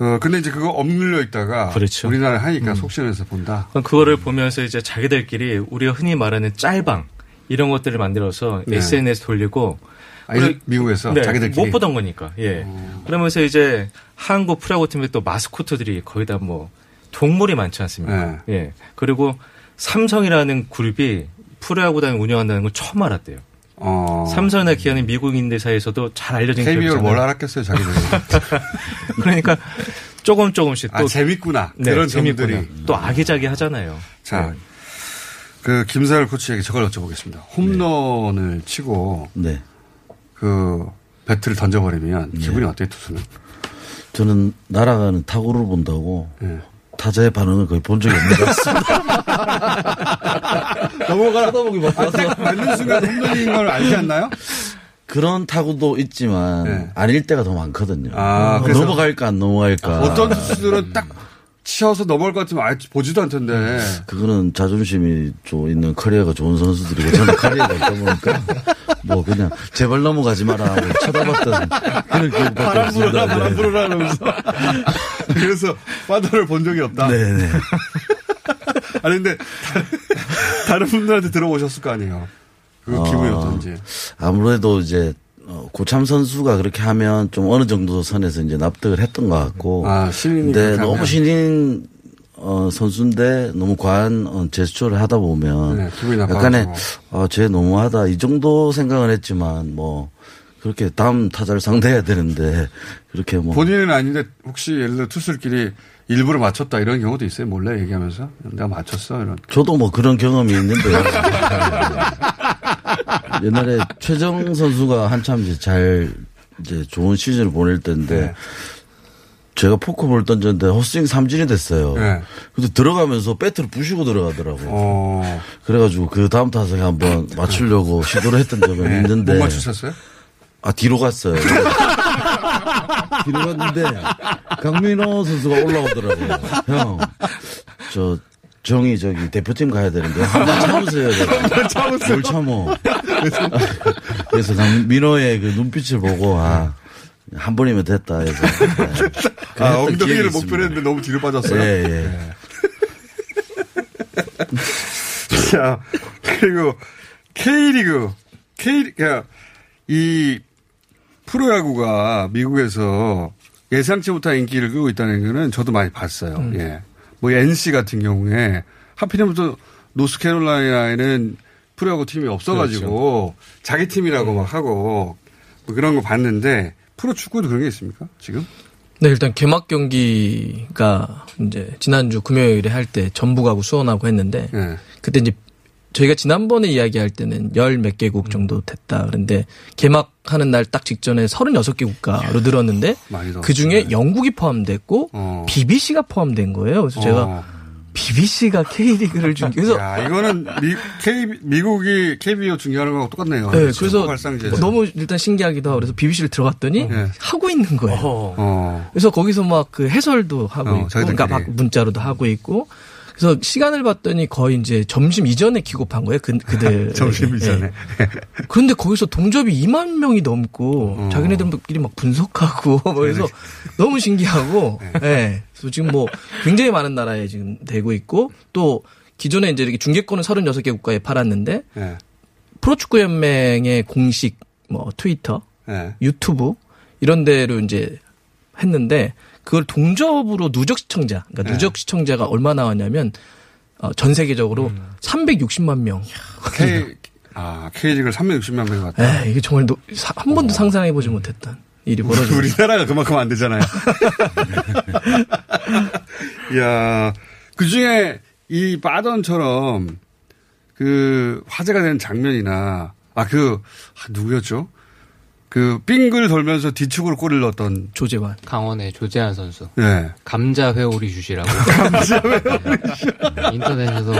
어, 근데 이제 그거 억눌려 있다가 그렇죠. 우리나라 하니까 음. 속 시원해서 본다. 그거를 보면서 이제 자기들끼리 우리가 흔히 말하는 짤방 이런 것들을 만들어서 네. SNS 돌리고 아, 일- 미국에서 네, 자기들끼리? 못 보던 거니까. 예. 그러면서 이제 한국 프로야구 팀의 또 마스코트들이 거의 다 뭐 동물이 많지 않습니까? 네. 예. 그리고 삼성이라는 그룹이 프로야구단을 운영한다는 걸 처음 알았대요. 어. 삼성이나 기아는 미국인들 사이에서도 잘 알려진 KBO를 기업이잖아요. 뭘 알았겠어요, 자기들. 그러니까 조금 조금씩 또 아, 재밌구나. 네, 그런 재밌구나. 점들이. 또 아기자기 하잖아요. 자, 그 김사열 코치에게 저걸 여쭤보겠습니다. 홈런을 치고 네. 그 배트를 던져버리면 네. 기분이 어때요, 투수는? 저는 날아가는 타구를 본다고 네. 타자의 반응을 거의 본 적이 없는 것 같습니다. 넘어가다 보기 바빠서. 맞는 순간 홈런인 걸 알지 않나요? 그런 타구도 있지만 아닐 때가 더 많거든요. 네. 아, 그래서- 넘어갈까 안 넘어갈까. 어떤 투수들은 딱 쳐서 넘어갈 것 같으면 아예 보지도 않던데. 그거는 자존심이 좀 있는 커리어가 좋은 선수들이고 저는 커리어가 없다 보니까 뭐 그냥 제발 넘어가지 마라 하고 쳐다봤던 그런 기억밖에 바람 불어라. 바람 네. 불어라 하면서. 그래서 빠던을 본 적이 없다. 네네. 아니, 근데 다른, 분들한테 들어보셨을 거 아니에요. 그 기분이 어, 어떤지. 아무래도 이제 어, 고참 선수가 그렇게 하면 좀 어느 정도 선에서 이제 납득을 했던 것 같고. 아, 신인이 근데 너무. 신인 어, 선수인데 너무 과한 어, 제스처를 하다 보면 네, 기분이 약간의. 어, 쟤 너무하다 이 정도 생각은 했지만 뭐 그렇게 다음 타자를 상대해야 되는데 그렇게 뭐 본인은 아닌데 혹시 예를 들어 투수들끼리 일부러 맞췄다 이런 경우도 있어요. 몰래 얘기하면서 내가 맞췄어 이런. 저도 뭐 그런 경험이 있는데요. 옛날에 최정 선수가 한참 이제 잘 이제 좋은 시즌을 보낼 때인데 네. 제가 포크볼 던졌는데 헛스윙 삼진이 됐어요. 네. 그래서 들어가면서 배트를 부시고 들어가더라고요. 어. 그래가지고 그 다음 타석에 한번 맞추려고 시도를 했던 적은 네. 있는데 못 맞추셨어요? 아 뒤로 갔어요. 뒤로 갔는데 강민호 선수가 올라오더라고요. 형, 저 정이 저기 대표팀 가야 되는데 한번 참으세요. 한번 참으세요. 뭘 참어. 그래서 강 민호의 그 눈빛을 보고 아. 한 번이면 됐다 해서. 네. 아, 엉덩이를 목표로. 했는데 너무 뒤로 빠졌어요. 예, 예. 자, 그리고 K리그, K, 그러니까 이 프로야구가 미국에서 예상치 못한 인기를 끌고 있다는 거는 저도 많이 봤어요. 음. 예. 뭐 NC 같은 경우에 하필이면 또 노스캐롤라이나에는 프로야구 팀이 없어가지고 자기 팀이라고 막 하고 뭐 그런 거 봤는데 프로 축구도 그런 게 있습니까? 지금? 네, 일단 개막 경기가 이제 지난주 금요일에 할 때 전북하고 수원하고 했는데 네. 그때 이제 저희가 지난번에 이야기할 때는 열 몇 개국 정도 됐다. 그런데 개막하는 날 딱 직전에 36개 국가로 늘었는데 더. 그 중에 영국이 포함됐고 BBC가 포함된 거예요. 그래서 제가 어. BBC가 K리그를 중 그래서 야, 이거는 미, K, 미국이 KBO 중계하는 거하고 똑같네요. 네, 그래서 발상지에서. 너무 일단 신기하기도 하고 그래서 BBC를 들어갔더니 네. 하고 있는 거예요. 어. 그래서 거기서 막 그 해설도 하고 어, 있고. 그러니까 막 문자로도 하고 있고. 그래서 시간을 봤더니 거의 이제 점심 이전에 기급한 거예요. 그, 그들. 점심 이전에. 그런데 거기서 동접이 2만 명이 넘고 어. 자기네들끼리 막 분석하고 뭐 그래서 너무 신기하고 예. 그래서 지금 뭐 굉장히 많은 나라에 지금 되고 있고 또 기존에 이제 이렇게 중계권을 36개 국가에 팔았는데 네. 프로축구 연맹의 공식 뭐 트위터, 네. 유튜브 이런 데로 이제 했는데 그걸 동접으로 누적 시청자, 그러니까 네. 누적 시청자가 얼마 나왔냐면 어, 전 세계적으로 음. 360만 명. K, 아, K리그를 360만 명이 왔다. 에 이게 정말 노- 사- 한 번도 상상해 보지 못했던 일이 벌어지고 우리나라가 그만큼 안 되잖아요. 이야, 그 중에 이 빠던처럼 그 화제가 된 장면이나, 아, 그, 아, 누구였죠? 그 빙글 돌면서 뒤축으로 골을 넣었던 조재환. 강원의 조재한 선수. 네. 감자 회오리 슛이라고. 네, 인터넷에서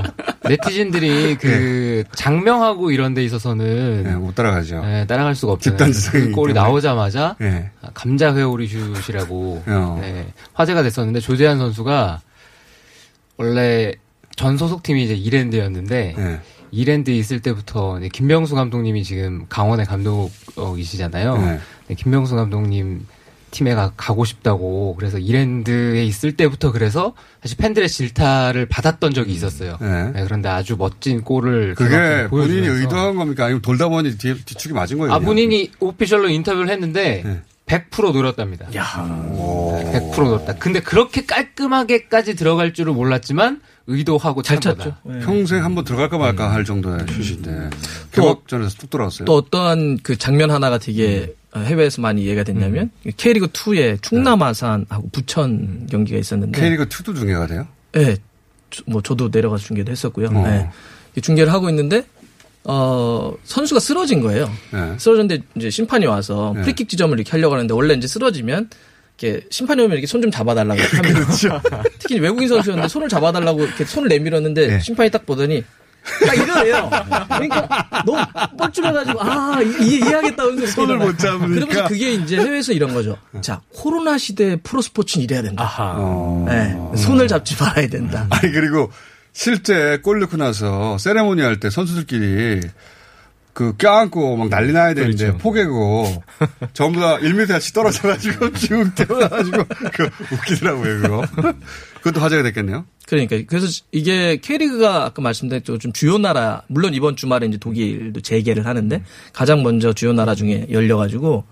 네티즌들이 그 장명하고 이런 데 있어서는 네, 못 따라가죠. 네, 따라갈 수가 없잖아요. 집단지성이기 그 골이 때문에. 나오자마자 네. 아, 감자 회오리 슛이라고 어. 네, 화제가 됐었는데 조재한 선수가 원래 전 소속팀이 이제 이랜드였는데 네. 이랜드에 있을 때부터 이제 김병수 감독님이 지금 강원의 감독이시잖아요. 네. 네, 김병수 감독님 팀에 가, 가고 싶다고 그래서 이랜드에 있을 때부터 그래서 사실 팬들의 질타를 받았던 적이 있었어요. 네. 네, 그런데 아주 멋진 골을 그게 본인이 의도한 겁니까? 아니면 돌다 보니 뒤, 뒤축이 맞은 거예요? 아 그냥? 본인이 오피셜로 인터뷰를 했는데 네. 100% 노렸답니다. 100% 노렸다. 근데 그렇게 깔끔하게까지 들어갈 줄은 몰랐지만 의도하고 잘 찼죠. 평생 한번 들어갈까 말까 할 정도의 슛인데 개막전에서 뚝 들어갔어요. 또 어떠한 그 장면 하나가 되게 어, 해외에서 많이 이해가 됐냐면 K리그 2에 충남 아산하고 부천 경기가 있었는데 K리그 2도 중계가 돼요? 네, 저- 뭐 저도 내려가서 중계도 했었고요. 어. 네. 이 중계를 하고 있는데 어 선수가 쓰러진 거예요. 네. 쓰러졌는데 이제 심판이 와서 네. 프리킥 지점을 이렇게 하려고 하는데 원래 이제 쓰러지면 이렇게 심판이 오면 이렇게 손 좀 잡아달라고 하면 그렇죠. 특히 외국인 선수였는데 손을 잡아달라고 이렇게 손을 내밀었는데 네. 심판이 딱 보더니 딱 이러래요. 그러니까 너무 뻘쭘해가지고 아 이- 이해하겠다 그래서 손을 못 잡으니까. 그러면서 그게 이제 해외에서 이런 거죠. 자 코로나 시대 프로 스포츠는 이래야 된다. 어. 네, 손을 잡지 말아야 된다. 아니 그리고 실제 골 넣고 나서 세레모니 할 때 선수들끼리 그 껴안고 막 난리 나야 되는데 그렇죠. 포개고 전부 다 1m씩 떨어져가지고 쭉 태어나가지고 그 웃기더라고요 그거. 그것도 화제가 됐겠네요. 그러니까 그래서 이게 K리그가 아까 말씀드린 좀 주요 나라 물론 이번 주말에 이제 독일도 재개를 하는데 가장 먼저 주요 나라 중에 열려가지고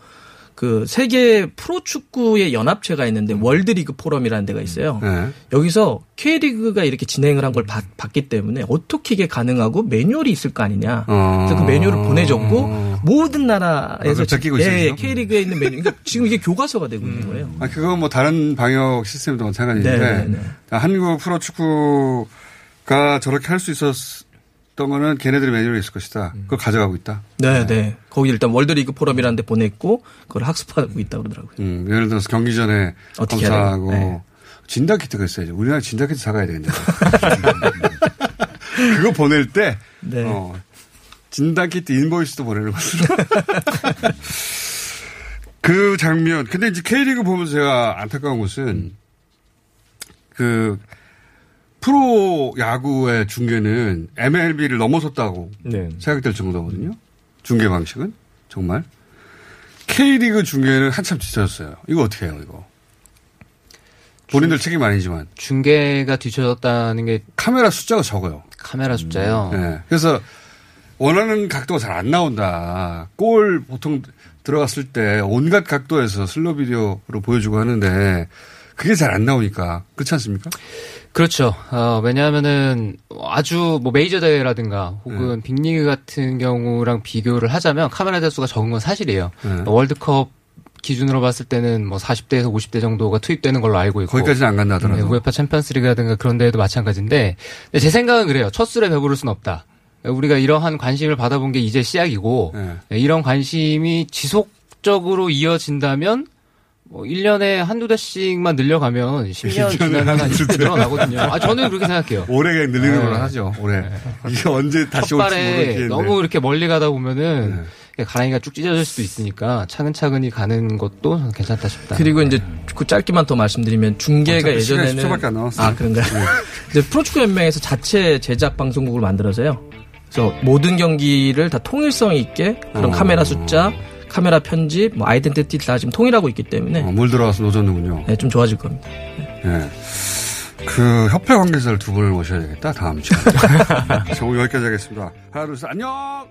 그 세계 프로축구의 연합체가 있는데 월드리그 포럼이라는 데가 있어요. 네. 여기서 K리그가 이렇게 진행을 한 걸 봤기 때문에 어떻게 이게 가능하고 매뉴얼이 있을 거 아니냐. 그래서 그 매뉴얼을 보내줬고 모든 나라에서 아, 예, 예, 지금? K리그에 있는 매뉴얼. 그러니까 지금 이게 교과서가 되고 있는 거예요. 아, 그건 뭐 다른 방역 시스템도 마찬가지인데 네, 네, 네. 한국 프로축구가 저렇게 할 수 있었던 거는 걔네들의 매뉴얼이 있을 것이다. 그걸 가져가고 있다. 네, 네. 거기 일단 월드리그 포럼이라는 데 보냈고 그걸 학습하고 있다 그러더라고요. 음, 예를 들어서 경기 전에 검사하고? 네. 진단 키트가 있어야죠. 우리나라 진단 키트 사가야 되는데. 그거 보낼 때 네. 어, 진단 키트 인보이스도 보내는 것으로. 그 장면. 근데 이제 K리그 보면서 제가 안타까운 것은 그 프로 야구의 중계는 MLB를 넘어섰다고 네. 생각될 정도거든요. 중계 방식은 정말. K리그 중계는 한참 뒤쳐졌어요. 이거 어떻게 해요, 이거? 본인들 책임 아니지만. 중계가 뒤쳐졌다는 게 카메라 숫자가 적어요. 카메라 숫자요. 네. 그래서 원하는 각도가 잘 안 나온다. 골 보통 들어갔을 때 온갖 각도에서 슬로 비디오로 보여주고 하는데 그게 잘 안 나오니까 그렇지 않습니까? 그렇죠. 어, 왜냐하면은 아주 뭐 메이저 대회라든가 혹은 네. 빅리그 같은 경우랑 비교를 하자면 카메라 대수가 적은 건 사실이에요. 네. 월드컵 기준으로 봤을 때는 뭐 40대에서 50대 정도가 투입되는 걸로 알고 있고 거기까지는 안 간다 하더라도. 네, 우에파 챔피언스리그라든가 그런 데에도 마찬가지인데 제 생각은 그래요. 첫 술에 배부를 수는 없다. 우리가 이러한 관심을 받아본 게 이제 시작이고 네, 이런 관심이 지속적으로 이어진다면 뭐 1년에 한두 대씩만 늘려가면 10년 1년에 지나면 한 한두 20대 대. 늘어나거든요. 아, 저는 그렇게 생각해요. 올해 그냥 늘리는 네. 걸로 하죠. 올해. 이게 언제 다시 올지 모르겠는데. 너무 이렇게 멀리 가다 보면은 가랑이가 쭉 찢어질 수도 있으니까 차근차근히 가는 것도 괜찮다 싶다. 그리고 이제 그 짧게만 더 말씀드리면 중계가 예전에는 10초밖에 안 남았어요. 아 그런가요? 이제 프로축구 연맹에서 자체 제작 방송국을 만들어서요. 그래서 모든 경기를 다 통일성 있게 그런 어. 카메라 숫자, 카메라 편집, 뭐 아이덴티티 다 지금 통일하고 있기 때문에 물 들어가서 노졌는군요. 네, 좀 좋아질 겁니다. 예. 그 협회 관계자를 두 분을 모셔야 되겠다 다음 주에. 자, 오늘 여기까지 하겠습니다. 하나 둘 셋 안녕.